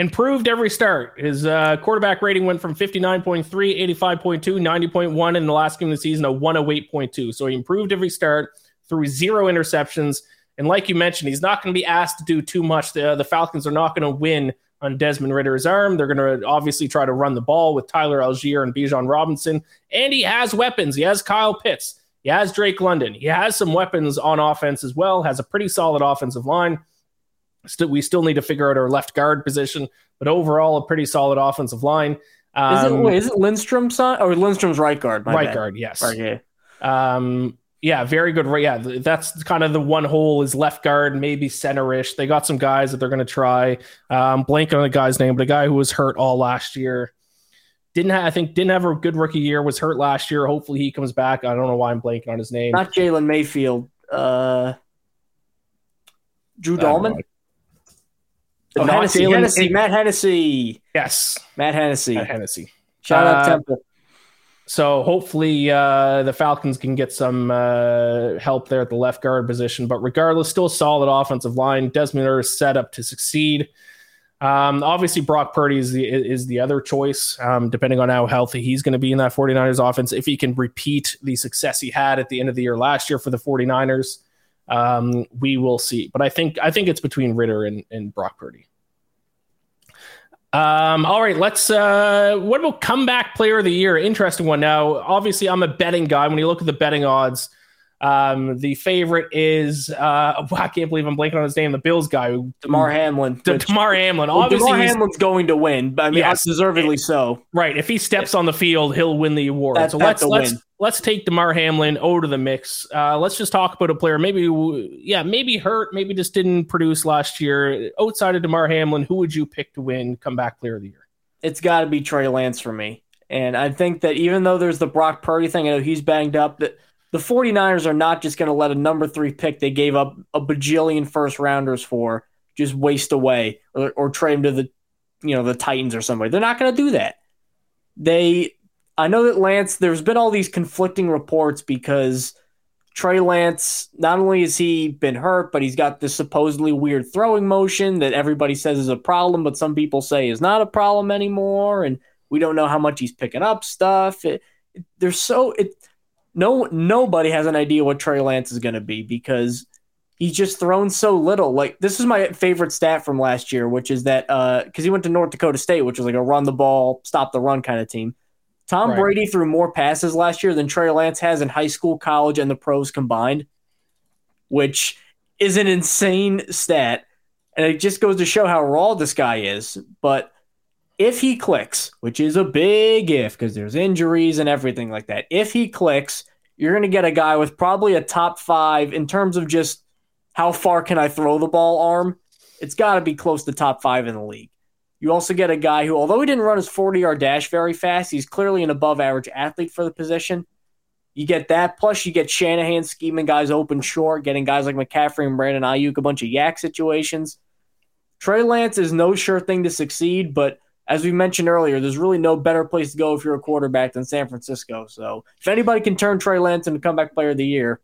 Improved every start. His uh, quarterback rating went from 59.3, 85.2, 90.1 in the last game of the season to 108.2. So he improved every start, threw zero interceptions. And like you mentioned, he's not going to be asked to do too much. The, the Falcons are not going to win on Desmond Ridder's arm. They're going to obviously try to run the ball with Tyler Allgeier and Bijan Robinson. And he has weapons. He has Kyle Pitts. He has Drake London. He has some weapons on offense as well, has a pretty solid offensive line. Still, we still need to figure out our left guard position, but overall, a pretty solid offensive line. Is it, Um, wait, is it Lindstrom's son or Lindstrom's right guard? My right bad. guard, yes. Right, yeah. Um, yeah, very good. right- Yeah, that's kind of the one hole is left guard, maybe centerish. They got some guys that they're going to try. Um, blank on the guy's name, but a guy who was hurt all last year. Didn't have, I think, didn't have a good rookie year. Was hurt last year. Hopefully, he comes back. I don't know why I'm blanking on his name. Not Jalen Mayfield. Uh, Drew I don't know. Dalman. Oh, not Hennessy, Jalen- Hennessy, Matt Hennessy. yes, Matt Hennessy. Matt Hennessy. Shout out Uh, Temple. So hopefully uh, the Falcons can get some uh, help there at the left guard position. But regardless, still a solid offensive line. Desmond is set up to succeed. Um, obviously, Brock Purdy is the is the other choice, um, depending on how healthy he's going to be in that 49ers offense. If he can repeat the success he had at the end of the year last year for the 49ers, um, we will see. But I think I think it's between Ridder and, and Brock Purdy. Um, all right, let's. Uh, what about comeback player of the year? Interesting one. Now, obviously, I'm a betting guy. When you look at the betting odds, um, the favorite is uh, <laughs> I can't believe I'm blanking on his name. The Bills guy, who- Damar Hamlin. D- which- Damar Hamlin. Obviously, Damar he's- Hamlin's going to win, but I mean, Yes. deservedly so. right. If he steps on the field, he'll win the award. That- so that's let's a let's win. let's take Damar Hamlin over to the mix. Uh, let's just talk about a player. Maybe yeah, maybe hurt, maybe just didn't produce last year. Outside of Damar Hamlin, who would you pick to win comeback player of the year? It's got to be Trey Lance for me. And I think that even though there's the Brock Purdy thing, I know he's banged up, that the 49ers are not just going to let a number three pick they gave up a bajillion first rounders for just waste away or, or trade him to the you know the Titans or somebody. They're not going to do that. They I know that Lance there's been all these conflicting reports because Trey Lance not only has he been hurt, but he's got this supposedly weird throwing motion that everybody says is a problem, but some people say is not a problem anymore, and we don't know how much he's picking up stuff. It, it, there's so it no nobody has an idea what Trey Lance is going to be because he's just thrown so little. Like this is my favorite stat from last year, which is that uh, because he went to North Dakota State, which was like a run the ball, stop the run kind of team. Tom Right. Brady threw more passes last year than Trey Lance has in high school, college, and the pros combined, which is an insane stat. And it just goes to show how raw this guy is. But if he clicks, which is a big if because there's injuries and everything like that, if he clicks, you're going to get a guy with probably a top five in terms of just how far can I throw the ball arm. It's got to be close to top five in the league. You also get a guy who, although he didn't run his 40 yard dash very fast, he's clearly an above average athlete for the position. You get that. Plus, you get Shanahan scheming guys open short, getting guys like McCaffrey and Brandon Aiyuk a bunch of YAC situations. Trey Lance is no sure thing to succeed, but as we mentioned earlier, there's really no better place to go if you're a quarterback than San Francisco. So if anybody can turn Trey Lance into comeback player of the year,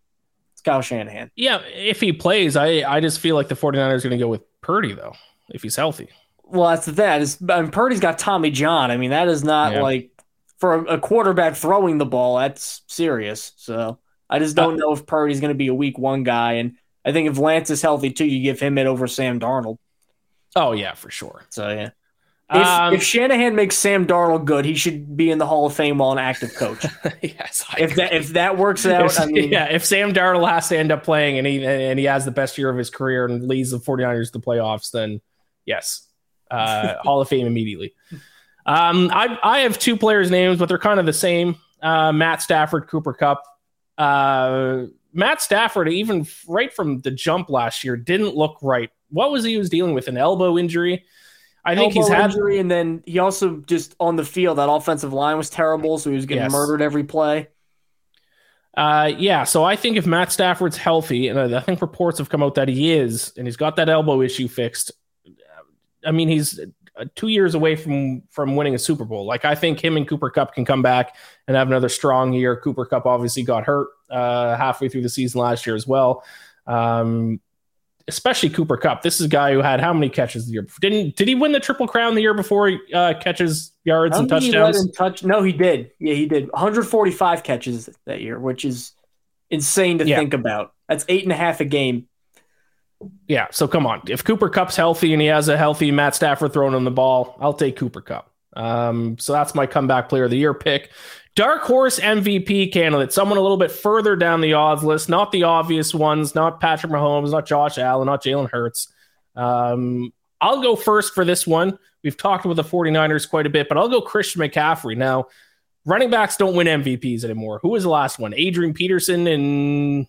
it's Kyle Shanahan. Yeah, if he plays, I I just feel like the 49ers are going to go with Purdy though, if he's healthy. Well, that's the thing. Is, I mean, Purdy's got Tommy John. I mean, that is not Yeah. like for a, a quarterback throwing the ball. That's serious. So I just don't uh, know if Purdy's going to be a week one guy. And I think if Lance is healthy too, you give him it over Sam Darnold. Oh yeah, for sure. So yeah. If, Um, if Shanahan makes Sam Darnold good, he should be in the Hall of Fame while an active coach. <laughs> yes, I if that if that works out, If- I mean, yeah, if Sam Darnold has to end up playing and he and he has the best year of his career and leads the 49ers to the playoffs, then yes, uh, <laughs> Hall of Fame immediately. Um, I I have two players' names, but they're kind of the same. Uh, Matt Stafford, Cooper Kupp. Uh, Matt Stafford, even right from the jump last year, didn't look right. What was he was dealing with? An elbow injury. I think he's had injury, and then he also just on the field that offensive line was terrible, so he was getting Yes. murdered every play. Uh, yeah, so I think if Matt Stafford's healthy, and I think reports have come out that he is, and he's got that elbow issue fixed. I mean, he's uh, two years away from from winning a Super Bowl. Like I think him and Cooper Kupp can come back and have another strong year. Cooper Kupp obviously got hurt uh, halfway through the season last year as well. Um, especially Cooper Kupp. This is a guy who had how many catches the year? before? Didn't did he win the Triple Crown the year before? He, uh, catches, yards, and touchdowns. touch. No, he did. Yeah, he did. 145 catches that year, which is insane to Yeah. think about. That's eight and a half a game. Yeah, so come on. If Cooper Kupp's healthy and he has a healthy Matt Stafford throwing him the ball, I'll take Cooper Kupp. Um, so that's my comeback player of the year pick. Dark horse MVP candidate, someone a little bit further down the odds list, not the obvious ones, not Patrick Mahomes, not Josh Allen, not Jalen Hurts. Um, I'll go first for this one. We've talked with the 49ers quite a bit, but I'll go Christian McCaffrey. Now, running backs don't win MVPs anymore. Who was the last one? Adrian Peterson in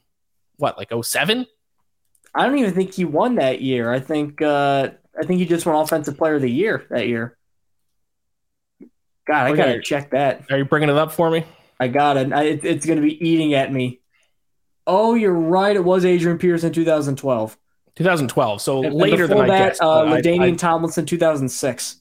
what, like 07? I don't even think he won that year. I think uh, I think he just won Offensive Player of the Year that year. God, I Okay. gotta check that. Are you bringing it up for me? I got it. I, it. It's gonna be eating at me. Oh, you're right. It was Adrian Peterson, 2012. 2012, so And later than before I that, guessed. uh, I- Ladainian I- Tomlinson, 2006.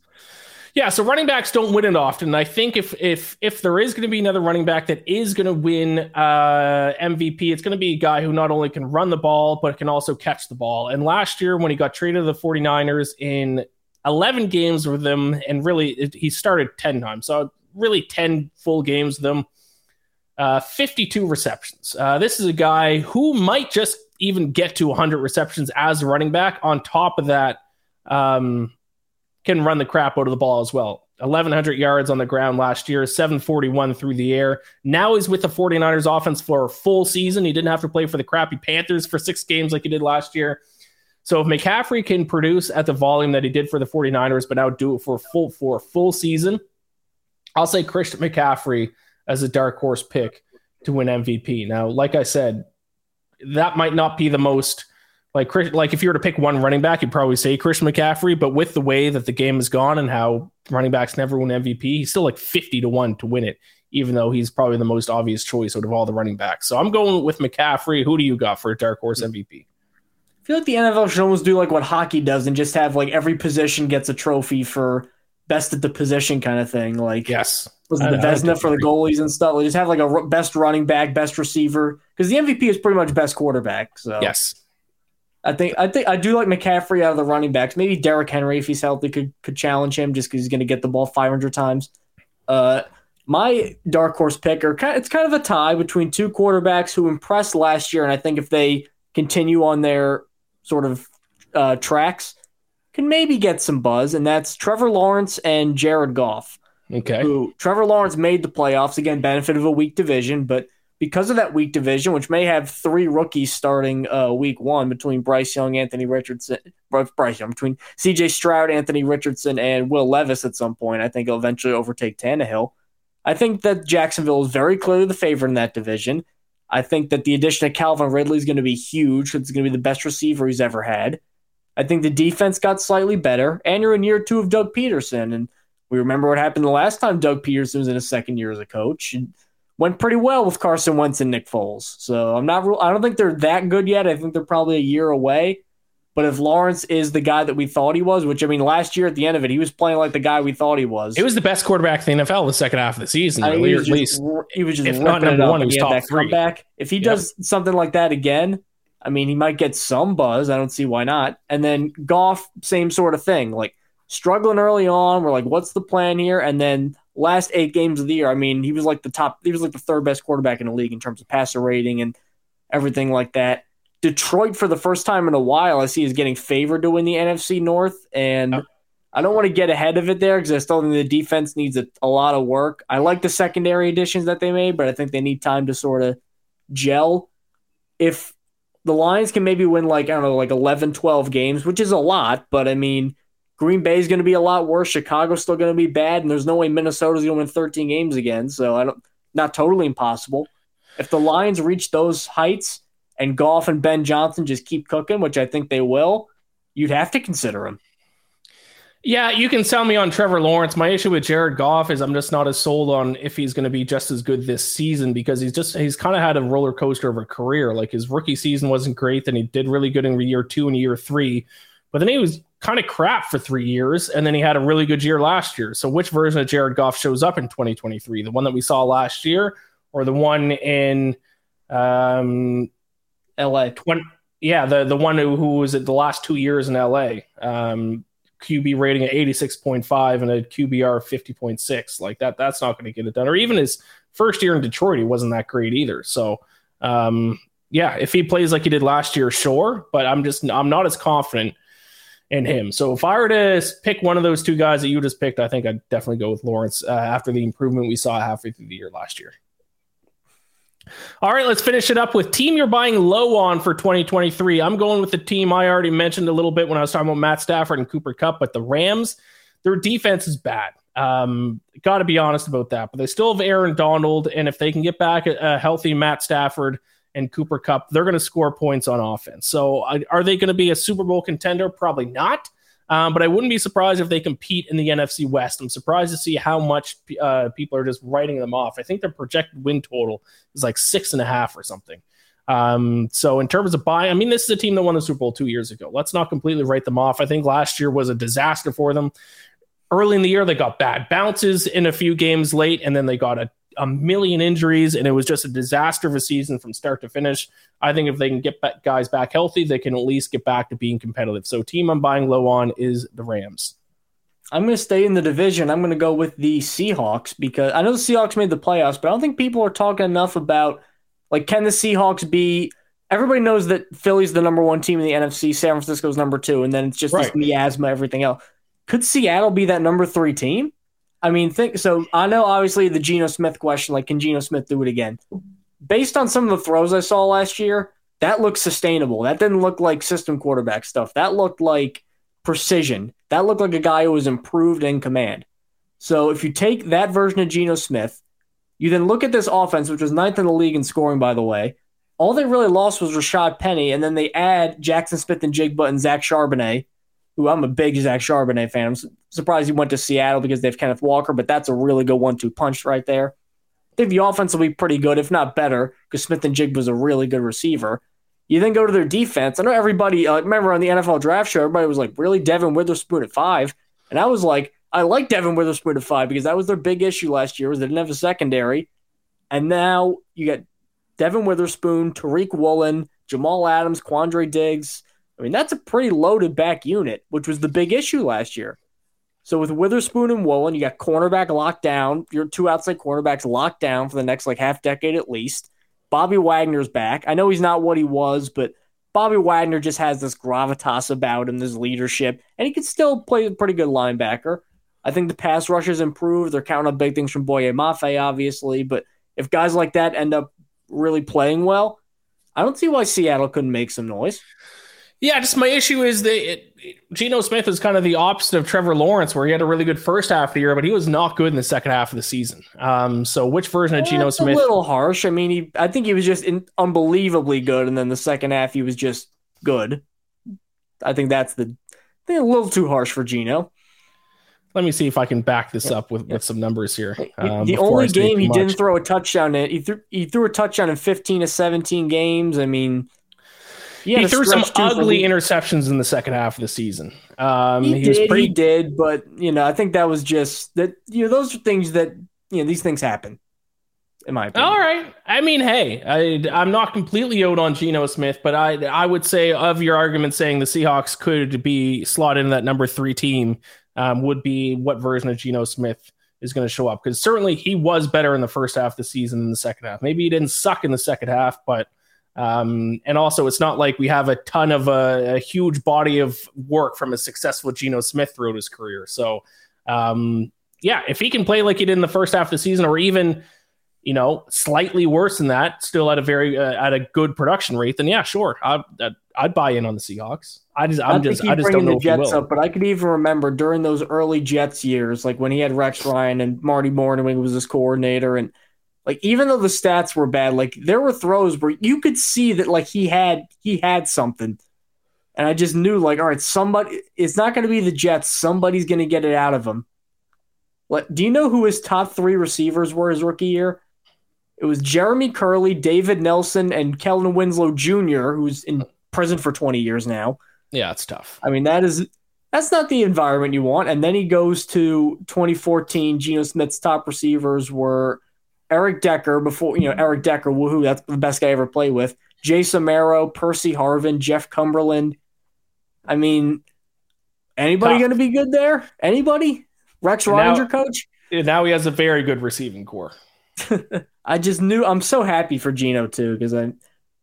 yeah, so running backs don't win it often. I think if if if there is going to be another running back that is going to win uh, MVP, it's going to be a guy who not only can run the ball but can also catch the ball. And last year, when he got traded to the 49ers in 11 games with them, and really he started 10 times, so really 10 full games with them. Uh, 52 receptions. Uh, this is a guy who might just even get to 100 receptions as a running back. On top of that, um, can run the crap out of the ball as well. 1,100 yards on the ground last year, 741 through the air. Now he's with the 49ers offense for a full season. He didn't have to play for the crappy Panthers for six games like he did last year. So if McCaffrey can produce at the volume that he did for the 49ers, but now do it for full for a full season, I'll say Christian McCaffrey as a dark horse pick to win MVP. Now, like I said, that might not be the most like like if you were to pick one running back, you'd probably say Christian McCaffrey. But with the way that the game has gone and how running backs never win MVP, he's still like fifty to one to win it, even though he's probably the most obvious choice out of all the running backs. So I'm going with McCaffrey. Who do you got for a dark horse MVP? I feel like the NFL should almost do like what hockey does and just have like every position gets a trophy for best at the position kind of thing. Like Yes, was it the Vezina for the goalies and stuff? Like just have like a r- best running back, best receiver because the MVP is pretty much best quarterback. So yes. I think I think I do like McCaffrey out of the running backs. Maybe Derrick Henry if he's healthy could could challenge him just because he's going to get the ball 500 times. Uh, my dark horse pick kind it's kind of a tie between two quarterbacks who impressed last year, and I think if they continue on their sort of uh, tracks, can maybe get some buzz, and that's Trevor Lawrence and Jared Goff Okay. who Trevor Lawrence made the playoffs again, benefit of a weak division, but because of that weak division, which may have three rookies starting uh, week one between Bryce Young, Anthony Richardson, Bryce Young, between C.J. Stroud, Anthony Richardson, and Will Levis at some point, I think he'll eventually overtake Tannehill. I think that Jacksonville is very clearly the favorite in that division. I think that the addition of Calvin Ridley is going to be huge. It's going to be the best receiver he's ever had. I think the defense got slightly better, and you're in year two of Doug Pederson, and we remember what happened the last time Doug Pederson was in his second year as a coach. It went pretty well with Carson Wentz and Nick Foles. So I'm not real. I don't think they're that good yet. I think they're probably a year away. But if Lawrence is the guy that we thought he was, which I mean, last year at the end of it, he was playing like the guy we thought he was. It was the best quarterback in the NFL the second half of the season, I mean, really, he was at just, least. he was just if not number one, he was top that three. comeback. If he Yep. does something like that again, I mean, he might get some buzz. I don't see why not. And then Goff, same sort of thing. Like struggling early on, we're like, what's the plan here? And then last eight games of the year, I mean, he was like the top, he was like the third best quarterback in the league in terms of passer rating and everything like that. Detroit, for the first time in a while, I see is getting favored to win the NFC North. And I don't want to get ahead of it there because I still think the defense needs a, a lot of work. I like the secondary additions that they made, but I think they need time to sort of gel. If the Lions can maybe win like, I don't know, like 11, 12 games, which is a lot, but I mean, Green Bay is going to be a lot worse. Chicago's still going to be bad, and there's no way Minnesota's going to win 13 games again. So I don't, not totally impossible. If the Lions reach those heights and Goff and Ben Johnson just keep cooking, which I think they will, you'd have to consider them. Yeah, you can sell me on Trevor Lawrence. My issue with Jared Goff is I'm just not as sold on if he's going to be just as good this season because he's just he's kind of had a roller coaster of a career. Like his rookie season wasn't great, then he did really good in year two and year three, but then he was kind of crap for three years, and then he had a really good year last year. So which version of Jared Goff shows up in 2023? The one that we saw last year, or the one in um, L.A. 20, yeah, the the one who, who was at the last two years in L.A. Um, QB rating at 86.5 and a QBR of 50.6. Like that, that's not going to get it done. Or even his first year in Detroit, he wasn't that great either. So, um, yeah, if he plays like he did last year, sure. But I'm just, I'm not as confident in him. So if I were to pick one of those two guys that you just picked, I think I'd definitely go with Lawrence uh, after the improvement we saw halfway through the year last year. All right, let's finish it up with team you're buying low on for 2023. I'm going with the team I already mentioned a little bit when I was talking about Matt Stafford and Cooper Kupp, but the Rams, their defense is bad. Um, Got to be honest about that. But they still have Aaron Donald, and if they can get back a, a healthy Matt Stafford and Cooper Kupp, they're going to score points on offense. So, are they going to be a Super Bowl contender? Probably not. Um, but I wouldn't be surprised if they compete in the NFC West. I'm surprised to see how much uh, people are just writing them off. I think their projected win total is like six and a half or something. Um, so in terms of buying, I mean, this is a team that won the Super Bowl two years ago. Let's not completely write them off. I think last year was a disaster for them. Early in the year, they got bad bounces in a few games late, and then they got a a million injuries, and it was just a disaster of a season from start to finish. I think if they can get back guys back healthy, they can at least get back to being competitive. So, team I'm buying low on is the Rams. I'm going to stay in the division. I'm going to go with the Seahawks because I know the Seahawks made the playoffs, but I don't think people are talking enough about like can the Seahawks be. Everybody knows that Philly's the number one team in the NFC, San Francisco's number two, and then it's just right. this miasma, everything else. Could Seattle be that number three team? I mean, think so. I know obviously the Geno Smith question, like, can Geno Smith do it again? Based on some of the throws I saw last year, that looks sustainable. That didn't look like system quarterback stuff. That looked like precision. That looked like a guy who was improved in command. So if you take that version of Geno Smith, you then look at this offense, which was ninth in the league in scoring, by the way. All they really lost was Rashaad Penny, and then they add Jackson Smith-Njigba and Zach Charbonnet, who I'm a big Zach Charbonnet fan. I'm surprised he went to Seattle because they have Kenneth Walker, but that's a really good one-two punch right there. I think the offense will be pretty good, if not better, because Smith-Njigba was a really good receiver. You then go to their defense. I know everybody, uh, remember on the NFL draft show, everybody was like, really, Devin Witherspoon at five? And I was like, I like Devin Witherspoon at five because that was their big issue last year was they didn't have a secondary. And now you get Devin Witherspoon, Tariq Woolen, Jamal Adams, Quandre Diggs, I mean, that's a pretty loaded back unit, which was the big issue last year. So with Witherspoon and Woolen, you got cornerback locked down. Your two outside cornerbacks locked down for the next like half decade at least. Bobby Wagner's back. I know he's not what he was, but Bobby Wagner just has this gravitas about him, this leadership, and he can still play a pretty good linebacker. I think the pass rush has improved. They're counting on big things from Boye Mafe, obviously, but if guys like that end up really playing well, I don't see why Seattle couldn't make some noise. Yeah, just my issue is that it, it, Geno Smith is kind of the opposite of Trevor Lawrence, where he had a really good first half of the year, but he was not good in the second half of the season. Um, so which version of Geno Geno Smith? A little harsh. I mean, he, I think he was just in, unbelievably good, and then the second half he was just good. I think that's the I think a little too harsh for Geno. Let me see if I can back this up with, with some numbers here. Um, the only game he much. didn't throw a touchdown in, he threw, he threw a touchdown in 15 to 17 games. I mean, he, he threw some ugly interceptions in the second half of the season. Um, he, he did, pretty... he did, but you know, I think that was just that. You know, those are things that you know these things happen. In my opinion. All right. I mean, hey, I, I'm not completely out on Geno Smith, but I I would say of your argument saying the Seahawks could be slotted in that number three team um, would be what version of Geno Smith is going to show up because certainly he was better in the first half of the season than the second half. Maybe he didn't suck in the second half, but um, and also it's not like we have a ton of a, a huge body of work from a successful Geno Smith throughout his career. So um, yeah, if he can play like he did in the first half of the season, or even you know slightly worse than that, still at a very uh, at a good production rate, then yeah, sure, I'd, I'd buy in on the Seahawks. I just I'm just I just don't know the Jets up, but I could even remember during those early Jets years, like when he had Rex Ryan and Marty Mornhinweg was his coordinator, and like even though the stats were bad, like there were throws where you could see that like he had he had something. And I just knew like, all right, somebody it's not gonna be the Jets, somebody's gonna get it out of him. Like, do you know who his top three receivers were his rookie year? It was Jeremy Kerley, David Nelson, and Kellen Winslow Jr., who's in prison for 20 years now. Yeah, it's tough. I mean, that is that's not the environment you want. And then he goes to 2014. Geno Smith's top receivers were Eric Decker before you know mm-hmm. Eric Decker, woohoo, that's the best guy I ever played with. Jace Amaro, Percy Harvin, Jeff Cumberland. I mean, anybody going to be good there? Anybody? Rex your coach? Now he has a very good receiving corps. <laughs> I just knew I'm so happy for Geno too because I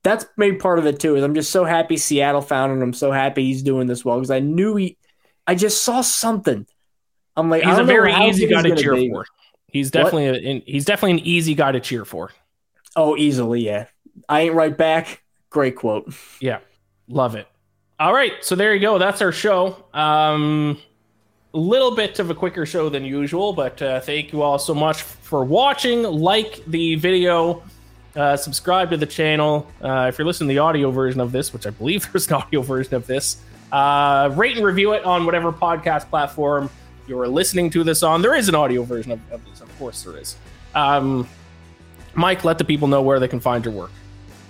that's maybe part of it too. Is I'm just so happy Seattle found him. I'm so happy he's doing this well because I knew he. I just saw something. I'm like he's a very easy guy to cheer be. for. He's definitely a, he's definitely an easy guy to cheer for. Oh, easily, yeah. I ain't right back. Great quote. Yeah, love it. All right, so there you go. That's our show. Um, a little bit of a quicker show than usual, but uh, thank you all so much for watching. Like the video, uh, subscribe to the channel. Uh, if you're listening to the audio version of this, which I believe <laughs> there's an audio version of this, uh, rate and review it on whatever podcast platform you're listening to this on. There is an audio version of, of course, there is. Um, Mike, let the people know where they can find your work.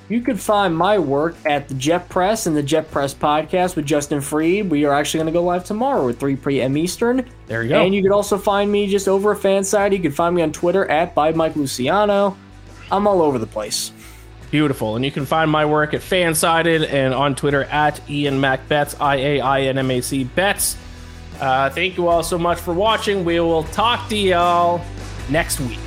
You can find my work at the Jet Press and the Jet Press podcast with Justin Freed. We are actually going to go live tomorrow at 3 p.m. Eastern. There you go. And you can also find me just over a fan side. You can find me on Twitter at by Mike Luciano. I'm all over the place. Beautiful. And you can find my work at Fansided and on Twitter at Ian Mac Bets, I A I N M A C Bets. Uh, thank you all so much for watching. We will talk to y'all next week.